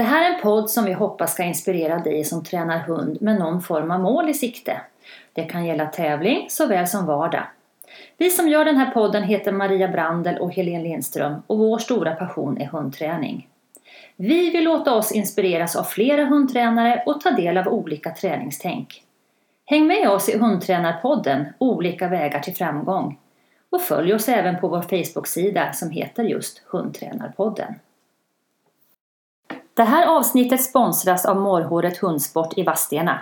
Det här är en podd som vi hoppas ska inspirera dig som tränar hund med någon form av mål i sikte. Det kan gälla tävling såväl som vardag. Vi som gör den här podden heter Maria Brandel och Helene Lindström och vår stora passion är hundträning. Vi vill låta oss inspireras av flera hundtränare och ta del av olika träningstänk. Häng med oss i Hundtränarpodden Olika vägar till framgång och följ oss även på vår Facebook-sida som heter just Hundtränarpodden. Det här avsnittet sponsras av Morrhåret Hundsport i Vadstena.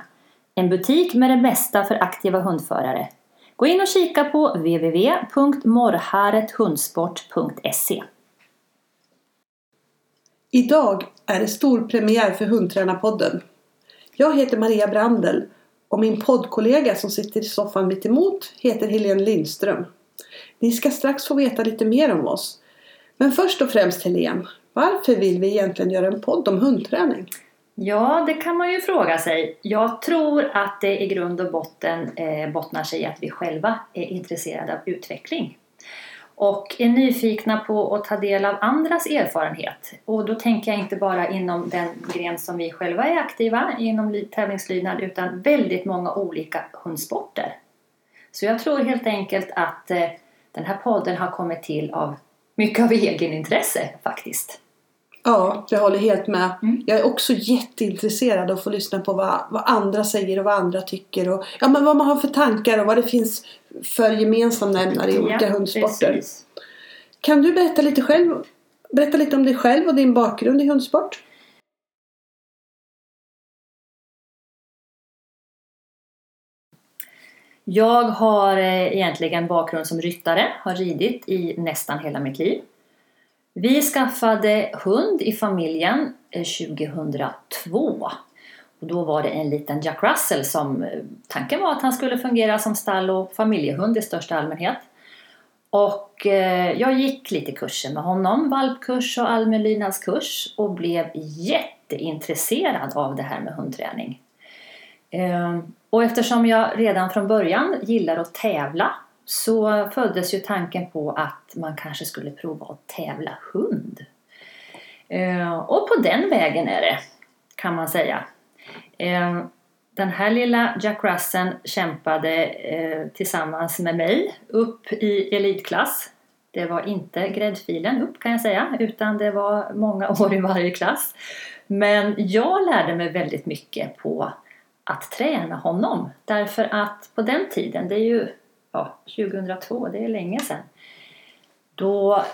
En butik med det mesta för aktiva hundförare. Gå in och kika på www.morrharethundsport.se Idag är det stor premiär för Hundtränarpodden. Jag heter Maria Brandel och min poddkollega som sitter i soffan mitt emot heter Helene Lindström. Ni ska strax få veta lite mer om oss. Men först och främst Helene, varför vill vi egentligen göra en podd om hundträning? Ja, det kan man ju fråga sig. Jag tror att det i grund och botten eh, bottnar sig i att vi själva är intresserade av utveckling och är nyfikna på att ta del av andras erfarenhet. Och då tänker jag inte bara inom den gren som vi själva är aktiva inom tävlingslydnad utan väldigt många olika hundsporter. Så jag tror helt enkelt att eh, den här podden har kommit till av mycket av egenintresse faktiskt. Ja, jag håller helt med. Mm. Jag är också jätteintresserad av att få lyssna på vad, vad andra säger och vad andra tycker. Och, ja, men vad man har för tankar och vad det finns för gemensam nämnare i olika ja, hundsporter. Precis. Kan du berätta lite, själv, berätta lite om dig själv och din bakgrund i hundsport? Jag har eh, egentligen bakgrund som ryttare, har ridit i nästan hela mitt liv. Vi skaffade hund i familjen eh, 2002. Och då var det en liten Jack Russell som eh, tanken var att han skulle fungera som stall och familjehund i största allmänhet. Och eh, jag gick lite kurser med honom, valpkurs och allmänlydnadskurs och blev jätteintresserad av det här med hundträning. Ehm, och eftersom jag redan från början gillar att tävla så föddes ju tanken på att man kanske skulle prova att tävla hund. Eh, och på den vägen är det, kan man säga. Eh, den här lilla Jack Russen kämpade eh, tillsammans med mig upp i elitklass. Det var inte gräddfilen upp kan jag säga, utan det var många år i varje klass. Men jag lärde mig väldigt mycket på att träna honom. Därför att på den tiden, det är ju ja, 2002, det är länge sedan. Då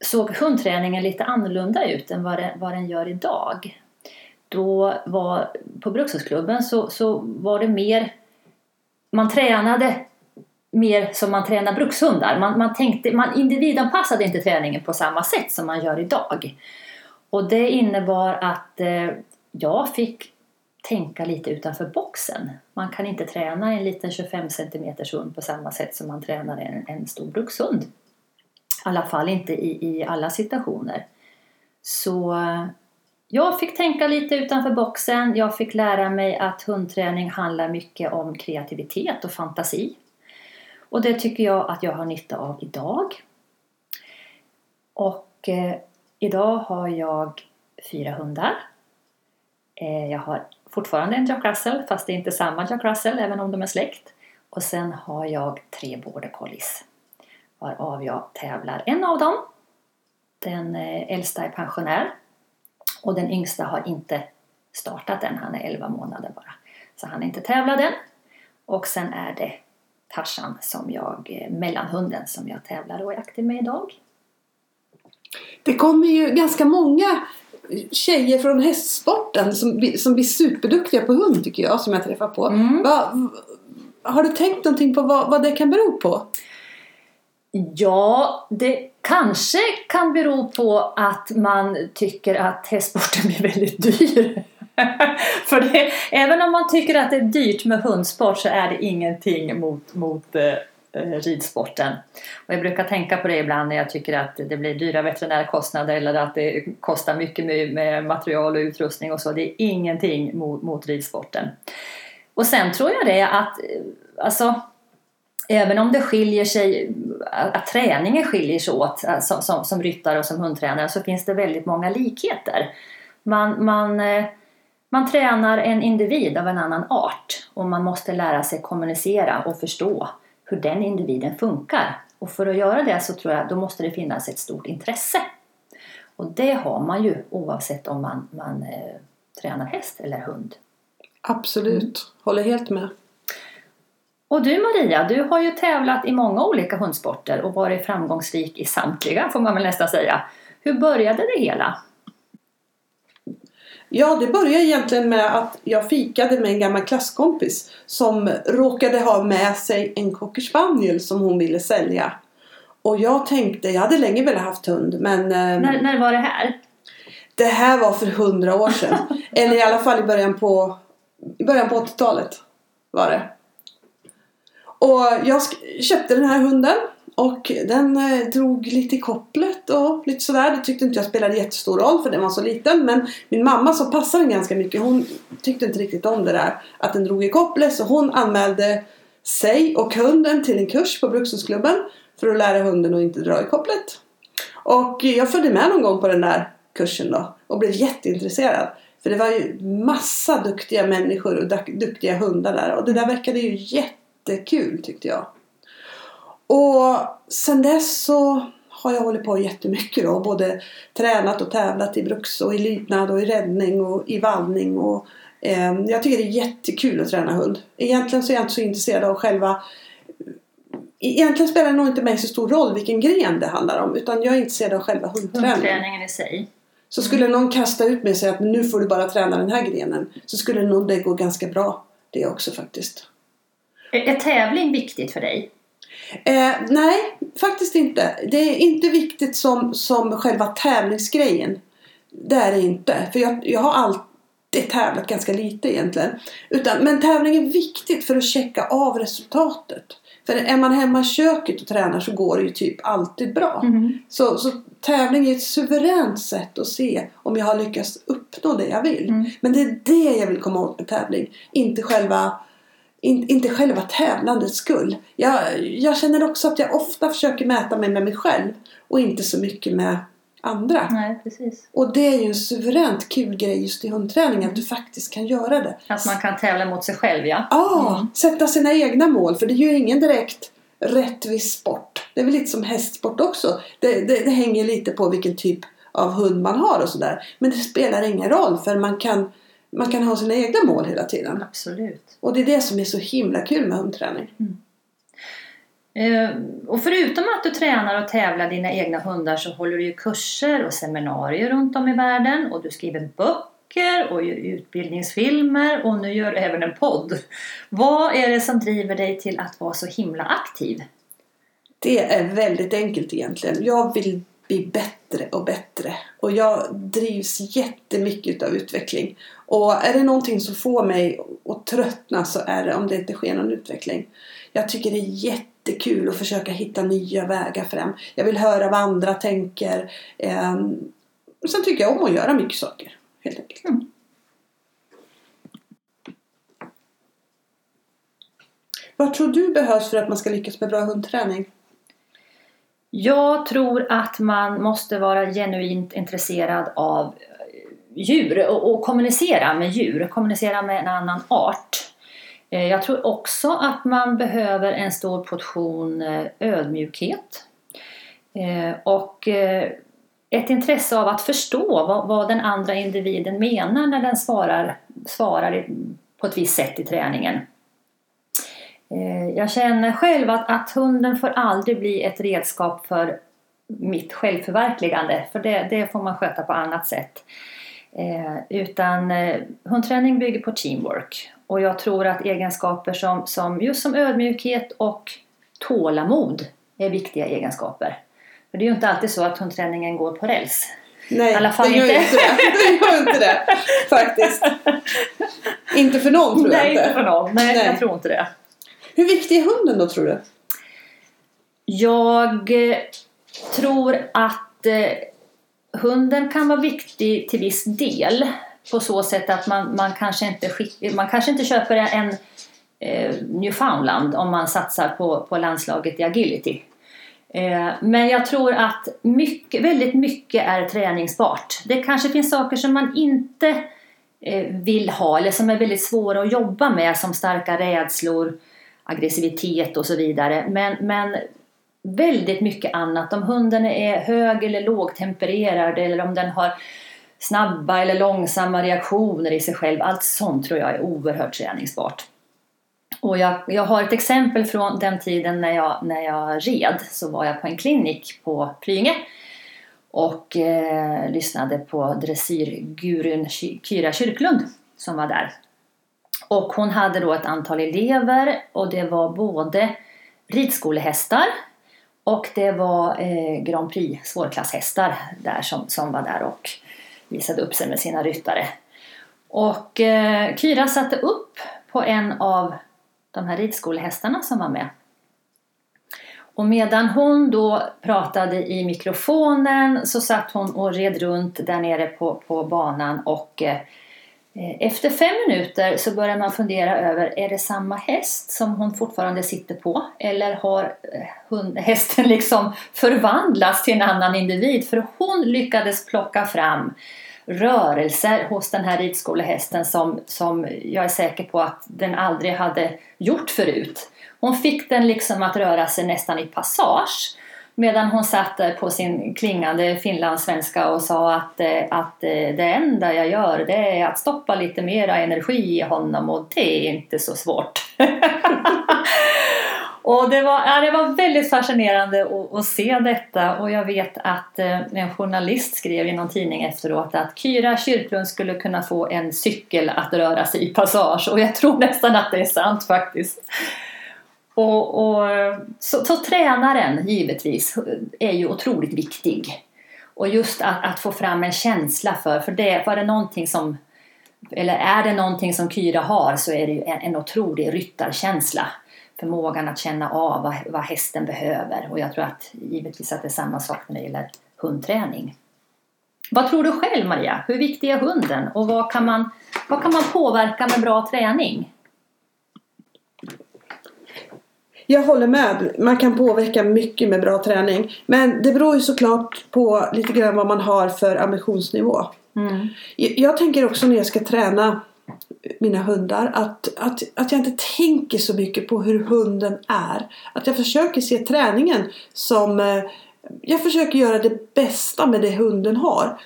såg hundträningen lite annorlunda ut än vad, det, vad den gör idag. Då var, på Brukshundsklubben så, så var det mer, man tränade mer som man tränar brukshundar. Man, man, tänkte, man individanpassade inte träningen på samma sätt som man gör idag. Och det innebar att eh, jag fick tänka lite utanför boxen. Man kan inte träna en liten 25 cm hund på samma sätt som man tränar en, en stor brukshund. I alla fall inte i, i alla situationer. Så jag fick tänka lite utanför boxen. Jag fick lära mig att hundträning handlar mycket om kreativitet och fantasi. Och det tycker jag att jag har nytta av idag. Och eh, idag har jag fyra hundar. Eh, jag har fortfarande en Jack Russell fast det är inte samma Jack Russell även om de är släkt. Och sen har jag tre border collies varav jag tävlar en av dem. Den eh, äldsta är pensionär och den yngsta har inte startat än, han är 11 månader bara. Så han är inte tävlad än. Och sen är det Tarzan som jag, eh, mellanhunden som jag tävlar och är aktiv med idag. Det kommer ju ganska många tjejer från hästsporten som, som blir superduktiga på hund tycker jag som jag träffar på. Mm. Va, har du tänkt någonting på vad, vad det kan bero på? Ja, det kanske kan bero på att man tycker att hästsporten blir väldigt dyr. För det, även om man tycker att det är dyrt med hundsport så är det ingenting mot, mot eh, Eh, ridsporten. Och jag brukar tänka på det ibland när jag tycker att det blir dyra veterinärkostnader eller att det kostar mycket med, material och utrustning och så. Det är ingenting mot, mot ridsporten. Och sen tror jag det att eh, alltså, även om det skiljer sig, att träningen skiljer sig åt eh, som, som, som ryttare och som hundtränare så finns det väldigt många likheter. Man, man, man tränar en individ av en annan art och man måste lära sig kommunicera och förstå hur den individen funkar. Och för att göra det så tror jag då måste det finnas ett stort intresse. Och det har man ju oavsett om man, man eh, tränar häst eller hund. Absolut, mm. håller helt med. Och du Maria, du har ju tävlat i många olika hundsporter och varit framgångsrik i samtliga får man väl nästan säga. Hur började det hela? Ja, det började egentligen med att jag fikade med en gammal klasskompis som råkade ha med sig en cocker spaniel som hon ville sälja. Och jag tänkte, jag hade länge velat haft hund men... Ehm, när, när var det här? Det här var för hundra år sedan. Eller i alla fall i början på, i början på 80-talet var det. Och jag köpte den här hunden och den eh, drog lite i kopplet och lite sådär. Det tyckte inte jag spelade jättestor roll för den var så liten. Men min mamma som passade den ganska mycket hon tyckte inte riktigt om det där att den drog i kopplet. Så hon anmälde sig och hunden till en kurs på Brukshundsklubben för att lära hunden att inte dra i kopplet. Och jag följde med någon gång på den där kursen då och blev jätteintresserad. För det var ju massa duktiga människor och duktiga hundar där och det där verkade ju jättekul tyckte jag. Och sen dess så har jag hållit på jättemycket då. Både tränat och tävlat i bruks och i lydnad och i räddning och i vallning. Och, eh, jag tycker det är jättekul att träna hund. Egentligen så är jag inte så intresserad av själva Egentligen spelar det nog inte mig så stor roll vilken gren det handlar om. Utan jag är intresserad av själva hundträningen. Hundträningen i sig. Så skulle någon kasta ut mig och säga att nu får du bara träna den här grenen. Så skulle nog det gå ganska bra det också faktiskt. Är tävling viktigt för dig? Eh, nej, faktiskt inte. Det är inte viktigt som, som själva tävlingsgrejen. Det är det inte. För jag, jag har alltid tävlat ganska lite egentligen. Utan, men tävling är viktigt för att checka av resultatet. För är man hemma i köket och tränar så går det ju typ alltid bra. Mm. Så, så tävling är ett suveränt sätt att se om jag har lyckats uppnå det jag vill. Mm. Men det är det jag vill komma åt med tävling. Inte själva in, inte själva tävlandets skull. Jag, jag känner också att jag ofta försöker mäta mig med mig själv och inte så mycket med andra. Nej, precis. Och det är ju en suveränt kul grej just i hundträning att du faktiskt kan göra det. Att man kan tävla mot sig själv ja. Ja, mm. sätta sina egna mål för det är ju ingen direkt rättvis sport. Det är väl lite som hästsport också. Det, det, det hänger lite på vilken typ av hund man har och sådär. Men det spelar ingen roll för man kan man kan ha sina egna mål hela tiden. Absolut. Och det är det som är så himla kul med hundträning. Mm. Eh, och förutom att du tränar och tävlar dina egna hundar så håller du ju kurser och seminarier runt om i världen och du skriver böcker och gör utbildningsfilmer och nu gör du även en podd. Vad är det som driver dig till att vara så himla aktiv? Det är väldigt enkelt egentligen. Jag vill bli bättre och bättre. Och jag drivs jättemycket av utveckling. Och är det någonting som får mig att tröttna så är det om det inte sker någon utveckling. Jag tycker det är jättekul att försöka hitta nya vägar fram. Jag vill höra vad andra tänker. Um, sen tycker jag om att göra mycket saker. Helt enkelt. Mm. Vad tror du behövs för att man ska lyckas med bra hundträning? Jag tror att man måste vara genuint intresserad av eh, djur och, och kommunicera med djur, kommunicera med en annan art. Eh, jag tror också att man behöver en stor portion eh, ödmjukhet och ett intresse av att förstå vad, vad den andra individen menar när den svarar, svarar på ett visst sätt i träningen. Jag känner själv att, att hunden får aldrig bli ett redskap för mitt självförverkligande för det, det får man sköta på annat sätt. Eh, utan eh, hundträning bygger på teamwork och jag tror att egenskaper som, som just som ödmjukhet och tålamod är viktiga egenskaper. För det är ju inte alltid så att hundträningen går på räls. Nej, I alla fall det gör inte. inte det. Det gör inte det, faktiskt. inte för någon tror Nej, jag inte. inte för någon. Nej, Nej, jag tror inte det. Hur viktig är hunden då tror du? Jag eh, tror att eh, hunden kan vara viktig till viss del på så sätt att man, man, kanske, inte, man kanske inte köper en eh, Newfoundland om man satsar på, på landslaget i agility. Eh, men jag tror att mycket, väldigt mycket är träningsbart. Det kanske finns saker som man inte eh, vill ha eller som är väldigt svåra att jobba med som starka rädslor, aggressivitet och så vidare. Men, men väldigt mycket annat. Om hunden är hög eller lågtempererad eller om den har snabba eller långsamma reaktioner i sig själv. Allt sånt tror jag är oerhört träningsbart. Och jag, jag har ett exempel från den tiden när jag, när jag red. Så var jag på en klinik på Plynge och eh, lyssnade på dressyrgurun Kyra Kyrklund som var där. Och hon hade då ett antal elever och det var både ridskolehästar och det var eh, Grand Prix svårklasshästar där som, som var där och visade upp sig med sina ryttare. Och eh, Kyra satte upp på en av de här ridskolehästarna som var med. Och medan hon då pratade i mikrofonen så satt hon och red runt där nere på, på banan och eh, Eh, efter fem minuter så börjar man fundera över, är det samma häst som hon fortfarande sitter på? Eller har eh, hund, hästen liksom förvandlats till en annan individ? För hon lyckades plocka fram rörelser hos den här ridskolehästen som, som jag är säker på att den aldrig hade gjort förut. Hon fick den liksom att röra sig nästan i passage medan hon satt där på sin klingande finlandssvenska och sa att, eh, att eh, det enda jag gör det är att stoppa lite mera energi i honom och det är inte så svårt. Och det var, ja, det var väldigt fascinerande att, att, se detta och jag vet att en journalist skrev i någon tidning efteråt att Kyra Kyrklund skulle kunna få en cykel att röra sig i passage och jag tror nästan att det är sant faktiskt. Och, och så, så, tränaren givetvis är ju otroligt viktig. Och just att, att, få fram en känsla för, för det, var det någonting som eller är det någonting som Kyra har så är det ju en, en otrolig ryttarkänsla förmågan att känna av vad, vad hästen behöver. Och jag tror att givetvis att det är samma sak när det gäller hundträning. Vad tror du själv Maria? Hur viktig är hunden och vad kan man, vad kan man påverka med bra träning? Jag håller med. Man kan påverka mycket med bra träning. Men det beror ju såklart på lite grann vad man har för ambitionsnivå. Mm. Jag tänker också när jag ska träna mina hundar att, att, att jag inte tänker så mycket på hur hunden är. Att jag försöker se träningen som eh, jag försöker göra det bästa med det hunden har.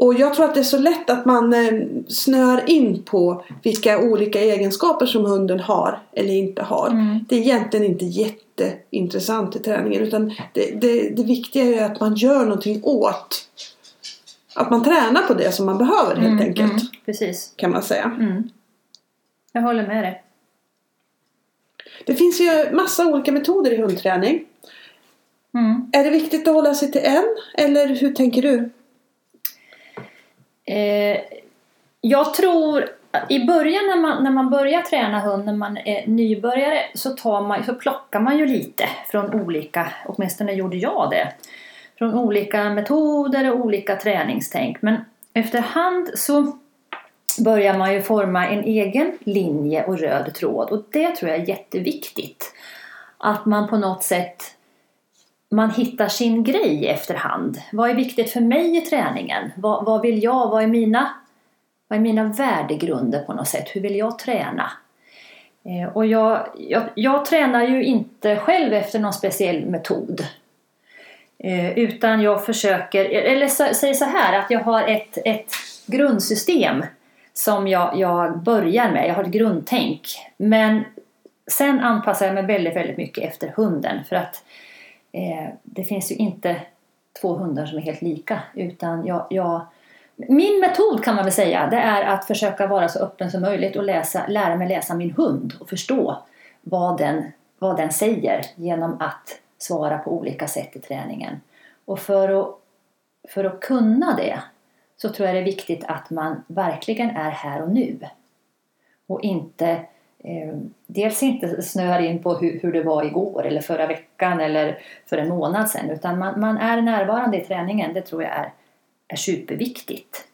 Och jag tror att det är så lätt att man eh, snör in på vilka olika egenskaper som hunden har eller inte har. Mm. Det är egentligen inte jätteintressant i träningen utan det, det, det viktiga är att man gör någonting åt att man tränar på det som man behöver helt mm, enkelt. Mm, precis. Kan man säga. Mm. Jag håller med dig. Det finns ju massa olika metoder i hundträning. Mm. Är det viktigt att hålla sig till en? Eller hur tänker du? Eh, jag tror i början när man, när man börjar träna hund, när man är nybörjare, så, tar man, så plockar man ju lite från olika, åtminstone gjorde jag det från olika metoder och olika träningstänk. Men efterhand så börjar man ju forma en egen linje och röd tråd och det tror jag är jätteviktigt. Att man på något sätt man hittar sin grej efterhand. Vad är viktigt för mig i träningen? Vad, vad vill jag? Vad är, mina, vad är mina värdegrunder på något sätt? Hur vill jag träna? Eh, och jag, jag, jag tränar ju inte själv efter någon speciell metod. Eh, utan jag försöker, eller säger så här att jag har ett, ett grundsystem som jag, jag börjar med. Jag har ett grundtänk. Men sen anpassar jag mig väldigt, väldigt mycket efter hunden. För att eh, det finns ju inte två hundar som är helt lika. Utan jag, jag, min metod kan man väl säga, det är att försöka vara så öppen som möjligt och läsa, lära mig läsa min hund och förstå vad den, vad den säger genom att svara på olika sätt i träningen. Och för att, för att kunna det så tror jag det är viktigt att man verkligen är här och nu. Och inte eh, dels inte snöar in på hur, hur det var igår eller förra veckan eller för en månad sedan utan man, man är närvarande i träningen. Det tror jag är, är superviktigt.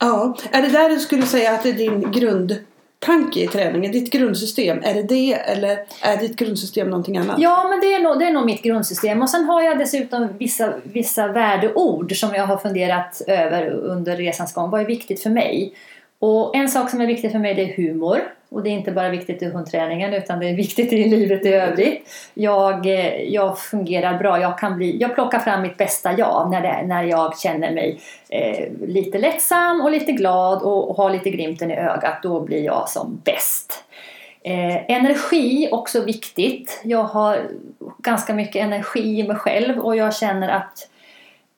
Ja, är det där du skulle säga att det är din grund tanke i träningen? Ditt grundsystem, är det det eller är ditt grundsystem någonting annat? Ja, men det är, nog, det är nog mitt grundsystem. Och sen har jag dessutom vissa, vissa värdeord som jag har funderat över under resans gång. Vad är viktigt för mig? Och en sak som är viktig för mig det är humor. Och det är inte bara viktigt i hundträningen utan det är viktigt i livet i övrigt. Jag, eh, jag fungerar bra. Jag, kan bli, jag plockar fram mitt bästa jag när, det, när jag känner mig eh, lite lättsam och lite glad och, och har lite glimten i ögat. Då blir jag som bäst. Eh, energi också viktigt. Jag har ganska mycket energi i mig själv och jag känner att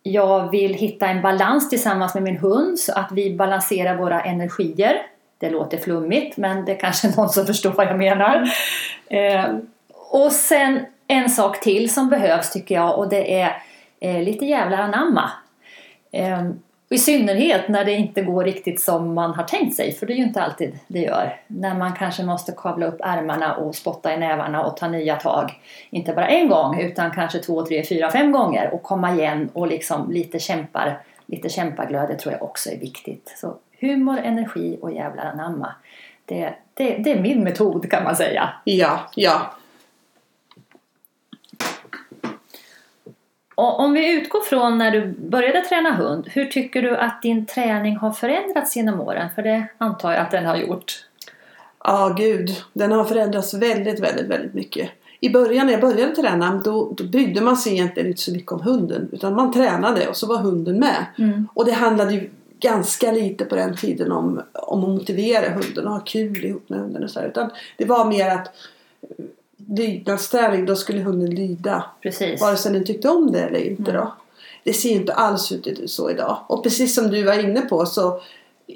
jag vill hitta en balans tillsammans med min hund så att vi balanserar våra energier. Det låter flummigt men det är kanske någon som förstår vad jag menar. Eh, och sen en sak till som behövs tycker jag och det är eh, lite jävlar anamma. Eh, i synnerhet när det inte går riktigt som man har tänkt sig, för det är ju inte alltid det gör. När man kanske måste kavla upp ärmarna och spotta i nävarna och ta nya tag. Inte bara en gång, utan kanske två, tre, fyra, fem gånger och komma igen och liksom lite kämpar. Lite kämpaglöd, tror jag också är viktigt. Så humor, energi och jävlar anamma. Det, det, det är min metod kan man säga. Ja, ja. Och om vi utgår från när du började träna hund, hur tycker du att din träning har förändrats genom åren? För det antar jag att den har gjort. Ja, ah, gud. Den har förändrats väldigt, väldigt, väldigt mycket. I början när jag började träna då, då brydde man sig egentligen inte så mycket om hunden. Utan man tränade och så var hunden med. Mm. Och det handlade ju ganska lite på den tiden om, om att motivera hunden och ha kul ihop med hunden. Och så här. Utan det var mer att lydnadsträning då skulle hunden lyda. Precis. Vare sig den tyckte om det eller inte mm. då. Det ser inte alls ut så idag. Och precis som du var inne på så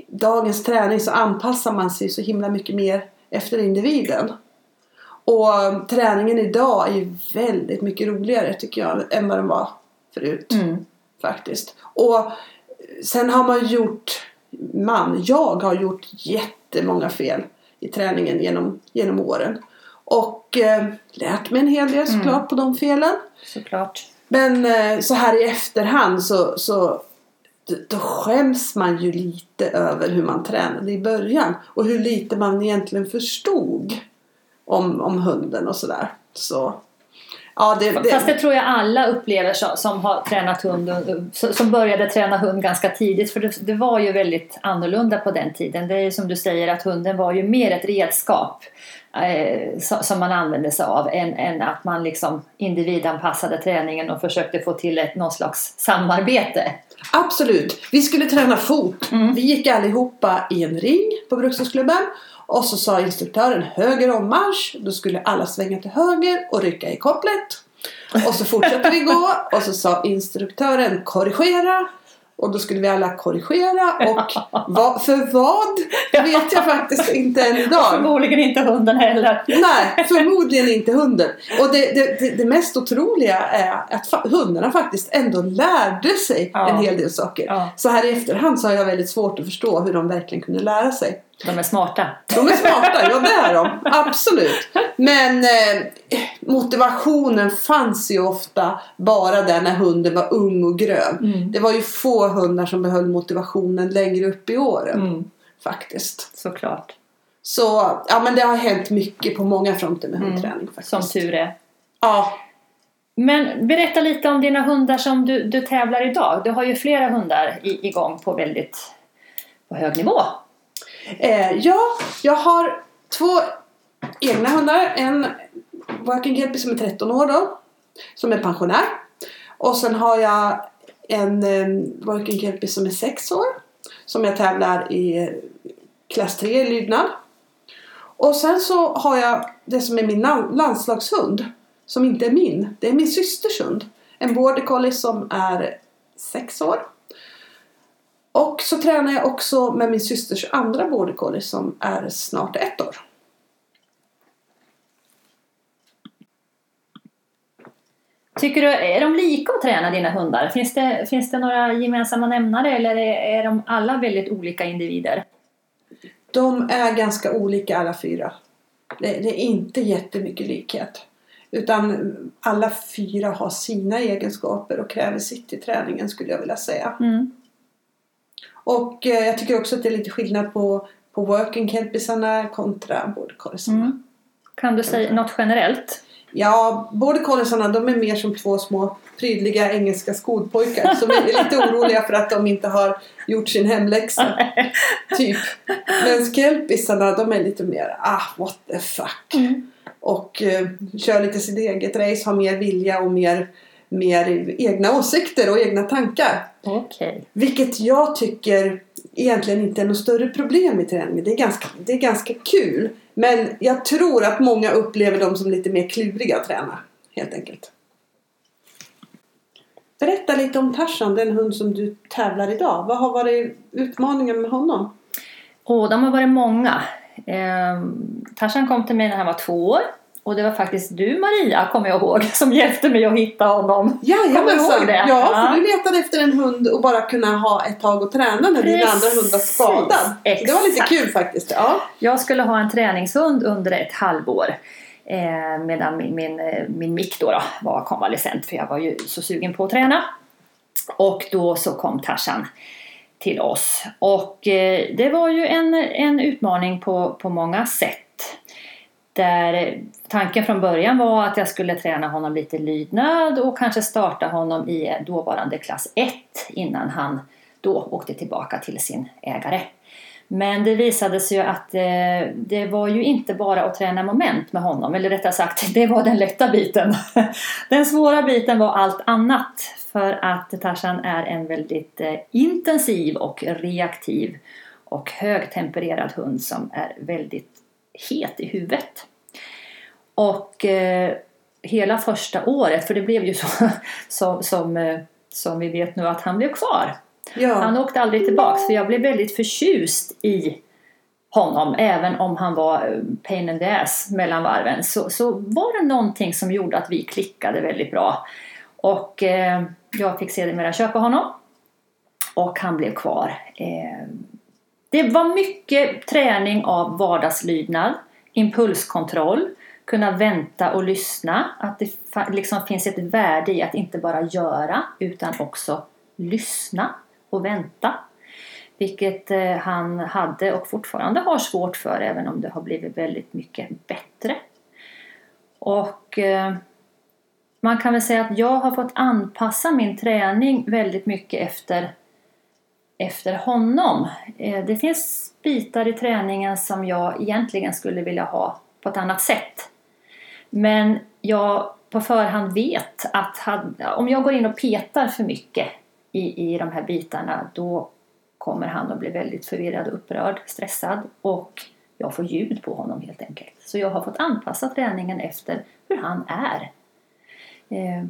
dagens träning så anpassar man sig så himla mycket mer efter individen. Och träningen idag är ju väldigt mycket roligare tycker jag än vad den var förut. Mm. Faktiskt. Och sen har man gjort, man, jag har gjort jättemånga fel i träningen genom, genom åren. Och eh, lärt mig en hel del såklart mm. på de felen. Såklart. Men eh, så här i efterhand så, så då skäms man ju lite över hur man tränade i början. Och hur lite man egentligen förstod om, om hunden och sådär. Så, ja, det, det... Fast det tror jag alla upplever som har tränat hund, som började träna hund ganska tidigt. För det, det var ju väldigt annorlunda på den tiden. Det är ju som du säger att hunden var ju mer ett redskap som man använde sig av än, än, att man liksom individanpassade träningen och försökte få till ett, någon slags samarbete. Absolut. Vi skulle träna fot. Mm. Vi gick allihopa i en ring på Brukshundsklubben och så sa instruktören höger ommarsch. Då skulle alla svänga till höger och rycka i kopplet. Och så fortsatte vi gå och så sa instruktören korrigera och då skulle vi alla korrigera och va, för vad vet jag faktiskt inte än idag. Förmodligen inte hunden heller. Nej, förmodligen inte hunden. Och det, det, det, det mest otroliga är att hundarna faktiskt ändå lärde sig ja. en hel del saker. Ja. Så här i efterhand så har jag väldigt svårt att förstå hur de verkligen kunde lära sig. De är smarta. De är smarta, ja det är de. Absolut. Men eh, motivationen fanns ju ofta bara där när hunden var ung och grön. Mm. Det var ju få hundar som behöll motivationen längre upp i åren. Mm. Faktiskt. Såklart. Så ja men det har hänt mycket på många fronter med mm. hundträning. Faktiskt. Som tur är. Ja. Men berätta lite om dina hundar som du, du tävlar idag. Du har ju flera hundar i, igång på väldigt på hög nivå. Eh, ja, jag har två egna hundar. En working Gelpie som är 13 år då. Som är pensionär. Och sen har jag en working Gelpie som är 6 år. Som jag tävlar i eh, klass 3 i lydnad. Och sen så har jag det som är min landslagshund. Som inte är min. Det är min systers hund. En border collie som är 6 år. Och så tränar jag också med min systers andra border collie som är snart ett år. Tycker du, är de lika att träna dina hundar? Finns det, finns det några gemensamma nämnare eller är, är de alla väldigt olika individer? De är ganska olika alla fyra. Det, det, är inte jättemycket likhet. Utan alla fyra har sina egenskaper och kräver sitt i träningen skulle jag vilja säga. Mm. Och eh, jag tycker också att det är lite skillnad på, på working kelpisarna kontra border. Mm. Kan du säga något generellt? Ja, border colliesarna de är mer som två små prydliga engelska skolpojkar som är lite oroliga för att de inte har gjort sin hemläxa. typ. Men kelpisarna de är lite mer ah what the fuck. Mm. Och eh, kör lite sitt eget race, har mer vilja och mer, mer egna åsikter och egna tankar. Okej. Vilket jag tycker egentligen inte är något större problem i träningen. Det är ganska, det är ganska kul. Men jag tror att många upplever dem som lite mer kluriga att träna. Helt enkelt. Berätta lite om Tarzan, den hund som du tävlar idag. Vad har varit utmaningen med honom? Oh, de har varit många. Eh, Tarzan kom till mig när han var två år. Och det var faktiskt du Maria, kommer jag ihåg, som hjälpte mig att hitta honom. Det? Ja, Ja. för du letade efter en hund och bara kunna ha ett tag och träna när din andra hund var skadad. Så det var lite Exakt. kul faktiskt. Ja. Jag skulle ha en träningshund under ett halvår. Eh, medan min, min, eh, min mick då, då var konvalescent för jag var ju så sugen på att träna. Och då så kom Tarzan till oss. Och eh, det var ju en, en utmaning på, på många sätt. Där tanken från början var att jag skulle träna honom lite lydnad och kanske starta honom i dåvarande klass 1 innan han då åkte tillbaka till sin ägare. Men det visade sig ju att eh, det var ju inte bara att träna moment med honom, eller rättare sagt, det var den lätta biten. Den svåra biten var allt annat, för att Tarzan är en väldigt eh, intensiv och reaktiv och högtempererad hund som är väldigt het i huvudet. Och eh, hela första året, för det blev ju så som, som, eh, som vi vet nu att han blev kvar. Ja. Han åkte aldrig tillbaks för jag blev väldigt förtjust i honom även om han var eh, pain in the ass mellan varven så, så var det någonting som gjorde att vi klickade väldigt bra. Och eh, jag fick sedermera köpa honom och han blev kvar. Eh, det var mycket träning av vardagslydnad, impulskontroll, kunna vänta och lyssna. Att det liksom finns ett värde i att inte bara göra utan också lyssna och vänta. Vilket eh, han hade och fortfarande har svårt för även om det har blivit väldigt mycket bättre. Och eh, man kan väl säga att jag har fått anpassa min träning väldigt mycket efter, efter honom. Eh, det finns bitar i träningen som jag egentligen skulle vilja ha på ett annat sätt. Men jag på förhand vet att om jag går in och petar för mycket i, i de här bitarna då kommer han att bli väldigt förvirrad, upprörd, stressad och jag får ljud på honom helt enkelt. Så jag har fått anpassa träningen efter hur han är. Eh,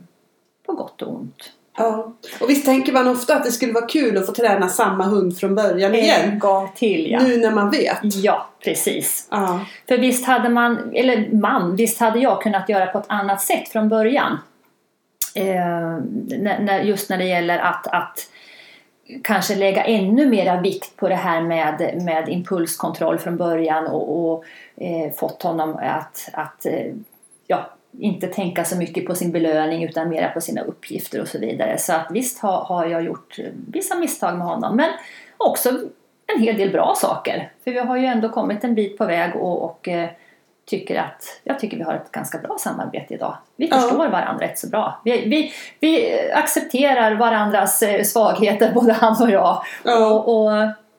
på gott och ont. Ja. Och visst tänker man ofta att det skulle vara kul att få träna samma hund från början En igen. gång till ja. Nu när man vet. Ja, precis. Ja. För visst hade man, eller man, visst hade jag kunnat göra på ett annat sätt från början. Eh, när, just när det gäller att, att kanske lägga ännu mera vikt på det här med, med impulskontroll från början och, och eh, fått honom att, att eh, ja, inte tänka så mycket på sin belöning utan mera på sina uppgifter och så vidare. Så att visst har, har jag gjort vissa misstag med honom men också en hel del bra saker. För vi har ju ändå kommit en bit på väg och, och eh, tycker att, jag tycker vi har ett ganska bra samarbete idag. Vi Ja. förstår varandra rätt så bra. Vi, vi, vi accepterar varandras eh, svagheter, både han och jag. Ja. Och, och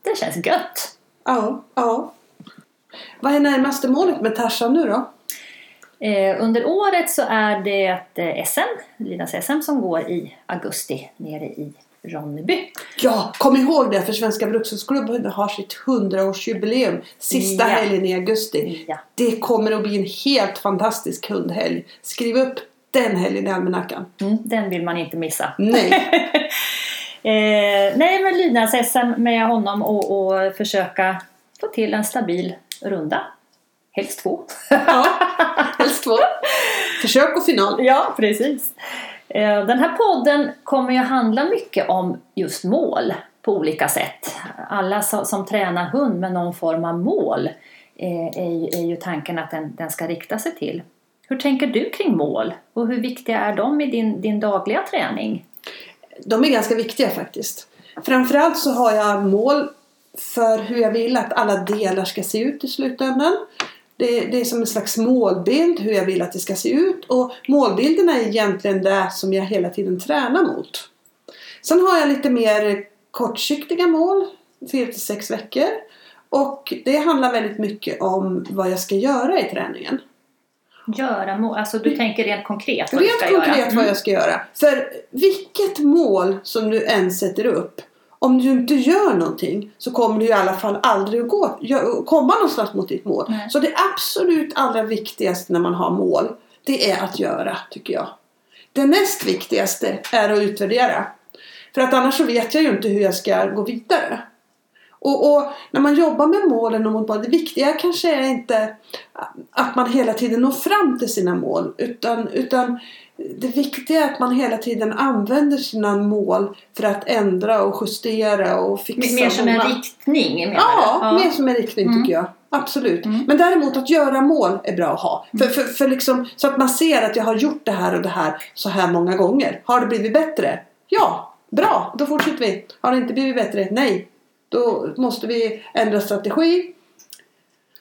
det känns gött. Ja. ja. Vad är närmaste målet med Tarzan nu då? Eh, under året så är det eh, SM, Linas SM, som går i augusti nere i Ronneby. Ja, kom ihåg det för Svenska Brukshundsklubben har sitt 100-årsjubileum sista Ja. helgen i augusti. Ja. Det kommer att bli en helt fantastisk hundhelg. Skriv upp den helgen i almanackan. Mm, den vill man inte missa. Nej. Eh, nej, men lydnads-SM med honom och, och försöka få till en stabil runda. Helst två. ja, helst två. Försök och final. ja, precis. Eh, den här podden kommer ju handla mycket om just mål på olika sätt. Alla som, som tränar hund med någon form av mål eh, är, ju, är ju tanken att den, den ska rikta sig till. Hur tänker du kring mål? Och hur viktiga är de i din, din dagliga träning? De är ganska viktiga faktiskt. Framförallt så har jag mål för hur jag vill att alla delar ska se ut i slutändan. Det, det är som en slags målbild hur jag vill att det ska se ut och målbilderna är egentligen det som jag hela tiden tränar mot. Sen har jag lite mer kortsiktiga mål, 4-6 veckor. Och det handlar väldigt mycket om vad jag ska göra i träningen. Göra mål, alltså du tänker rent konkret vad Rent du ska konkret göra? vad Mm. jag ska göra. För vilket mål som du än sätter upp. Om du inte gör någonting så kommer du i alla fall aldrig att gå, komma någonstans mot ditt mål. Nej. Så det absolut allra viktigaste när man har mål. Det är att göra tycker jag. Det näst viktigaste är att utvärdera. För att annars så vet jag ju inte hur jag ska gå vidare. Och, och när man jobbar med målen och mot mål, det viktiga kanske är inte att man hela tiden når fram till sina mål. Utan, utan det viktiga är att man hela tiden använder sina mål för att ändra och justera och fixa. Mer som en riktning menar Ja, du? mer som en riktning Mm. tycker jag. Absolut. Mm. Men däremot att göra mål är bra att ha. För, för, för liksom, så att man ser att jag har gjort det här och det här så här många gånger. Har det blivit bättre? Ja, bra. Då fortsätter vi. Har det inte blivit bättre? Nej. Då måste vi ändra strategi.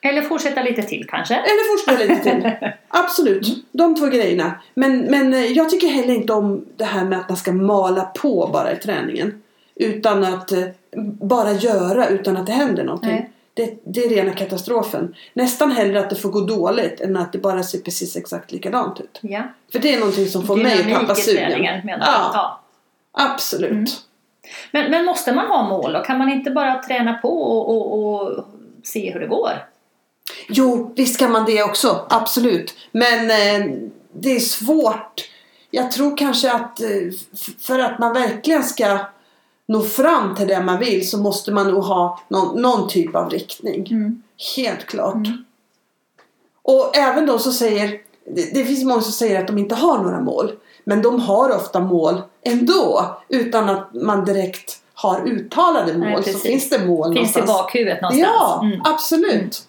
Eller fortsätta lite till kanske? Eller fortsätta lite till. Absolut. De två grejerna. Men, men eh, jag tycker heller inte om det här med att man ska mala på bara i träningen. Utan att eh, bara göra utan att det händer någonting. Nej. Det, det är rena katastrofen. Nästan hellre att det får gå dåligt än att det bara ser precis exakt likadant ut. Ja. För det är någonting som får mig att Dynamik tappa sugen. menar? Ja, Ja. absolut. Mm. Men, men måste man ha mål då? Kan man inte bara träna på och, och, och se hur det går? Jo, visst kan man det också. Absolut. Men eh, det är svårt. Jag tror kanske att eh, för att man verkligen ska nå fram till det man vill så måste man nog ha någon, någon typ av riktning. Mm. Helt klart. Mm. Och även de som säger det, det finns många som säger att de inte har några mål. Men de har ofta mål ändå. Utan att man direkt har uttalade mål. Nej, så finns det mål Finns i någonstans. bakhuvudet någonstans? Ja, Mm. absolut.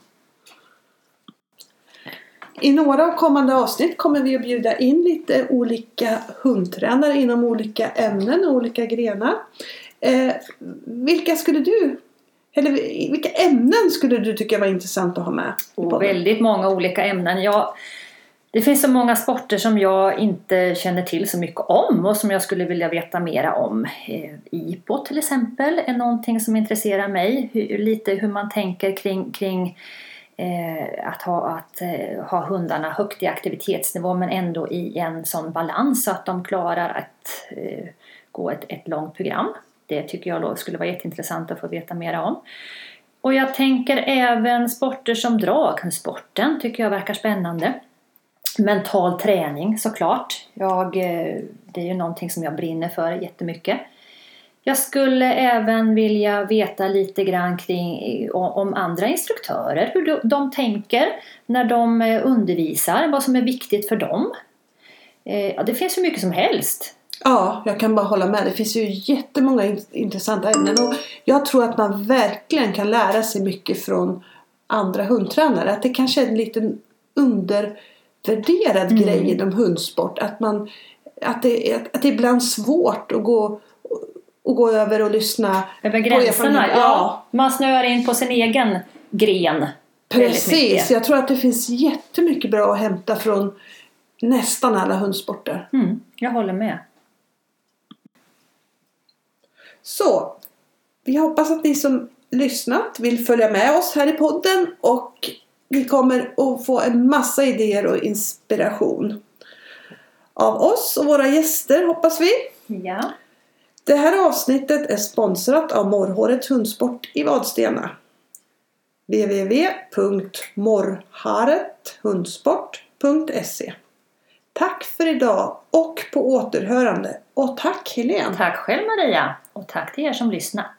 I några av kommande avsnitt kommer vi att bjuda in lite olika hundtränare inom olika ämnen och olika grenar. Eh, vilka skulle du, eller vilka ämnen skulle du tycka var intressant att ha med? podden? väldigt många olika ämnen. Jag, det finns så många sporter som jag inte känner till så mycket om och som jag skulle vilja veta mera om. Eh, IPO till exempel är någonting som intresserar mig. Hur, lite hur man tänker kring, kring eh, att, ha, att eh, ha hundarna högt i aktivitetsnivå men ändå i en sån balans så att de klarar att eh, gå ett, ett långt program. Det tycker jag då skulle vara jätteintressant att få veta mera om. Och jag tänker även sporter som draghundsporten tycker jag verkar spännande. Mental träning såklart. Jag, eh, det är ju någonting som jag brinner för jättemycket. Jag skulle även vilja veta lite grann kring om andra instruktörer, hur de, tänker när de eh, undervisar, vad som är viktigt för dem. Eh, Ja, det finns hur mycket som helst. Ja, jag kan bara hålla med. Det finns ju jättemånga in- intressanta ämnen. Och jag tror att man verkligen kan lära sig mycket från andra hundtränare. Att det kanske är en liten undervärderad Mm. grej inom hundsport. Att, man, att, det, att det är ibland svårt att gå, att gå över och lyssna. Över gränserna, ja. ja. Man snöar in på sin egen gren. Precis, jag tror att det finns jättemycket bra att hämta från nästan alla hundsporter. Mm, jag håller med. Så, vi hoppas att ni som lyssnat vill följa med oss här i podden och ni kommer att få en massa idéer och inspiration av oss och våra gäster hoppas vi. Ja. Det här avsnittet är sponsrat av Morrhårets Hundsport i Vadstena. www.morrharethundsport.se Tack för idag och på återhörande. Och tack Helene! Tack själv Maria och tack till er som lyssnat.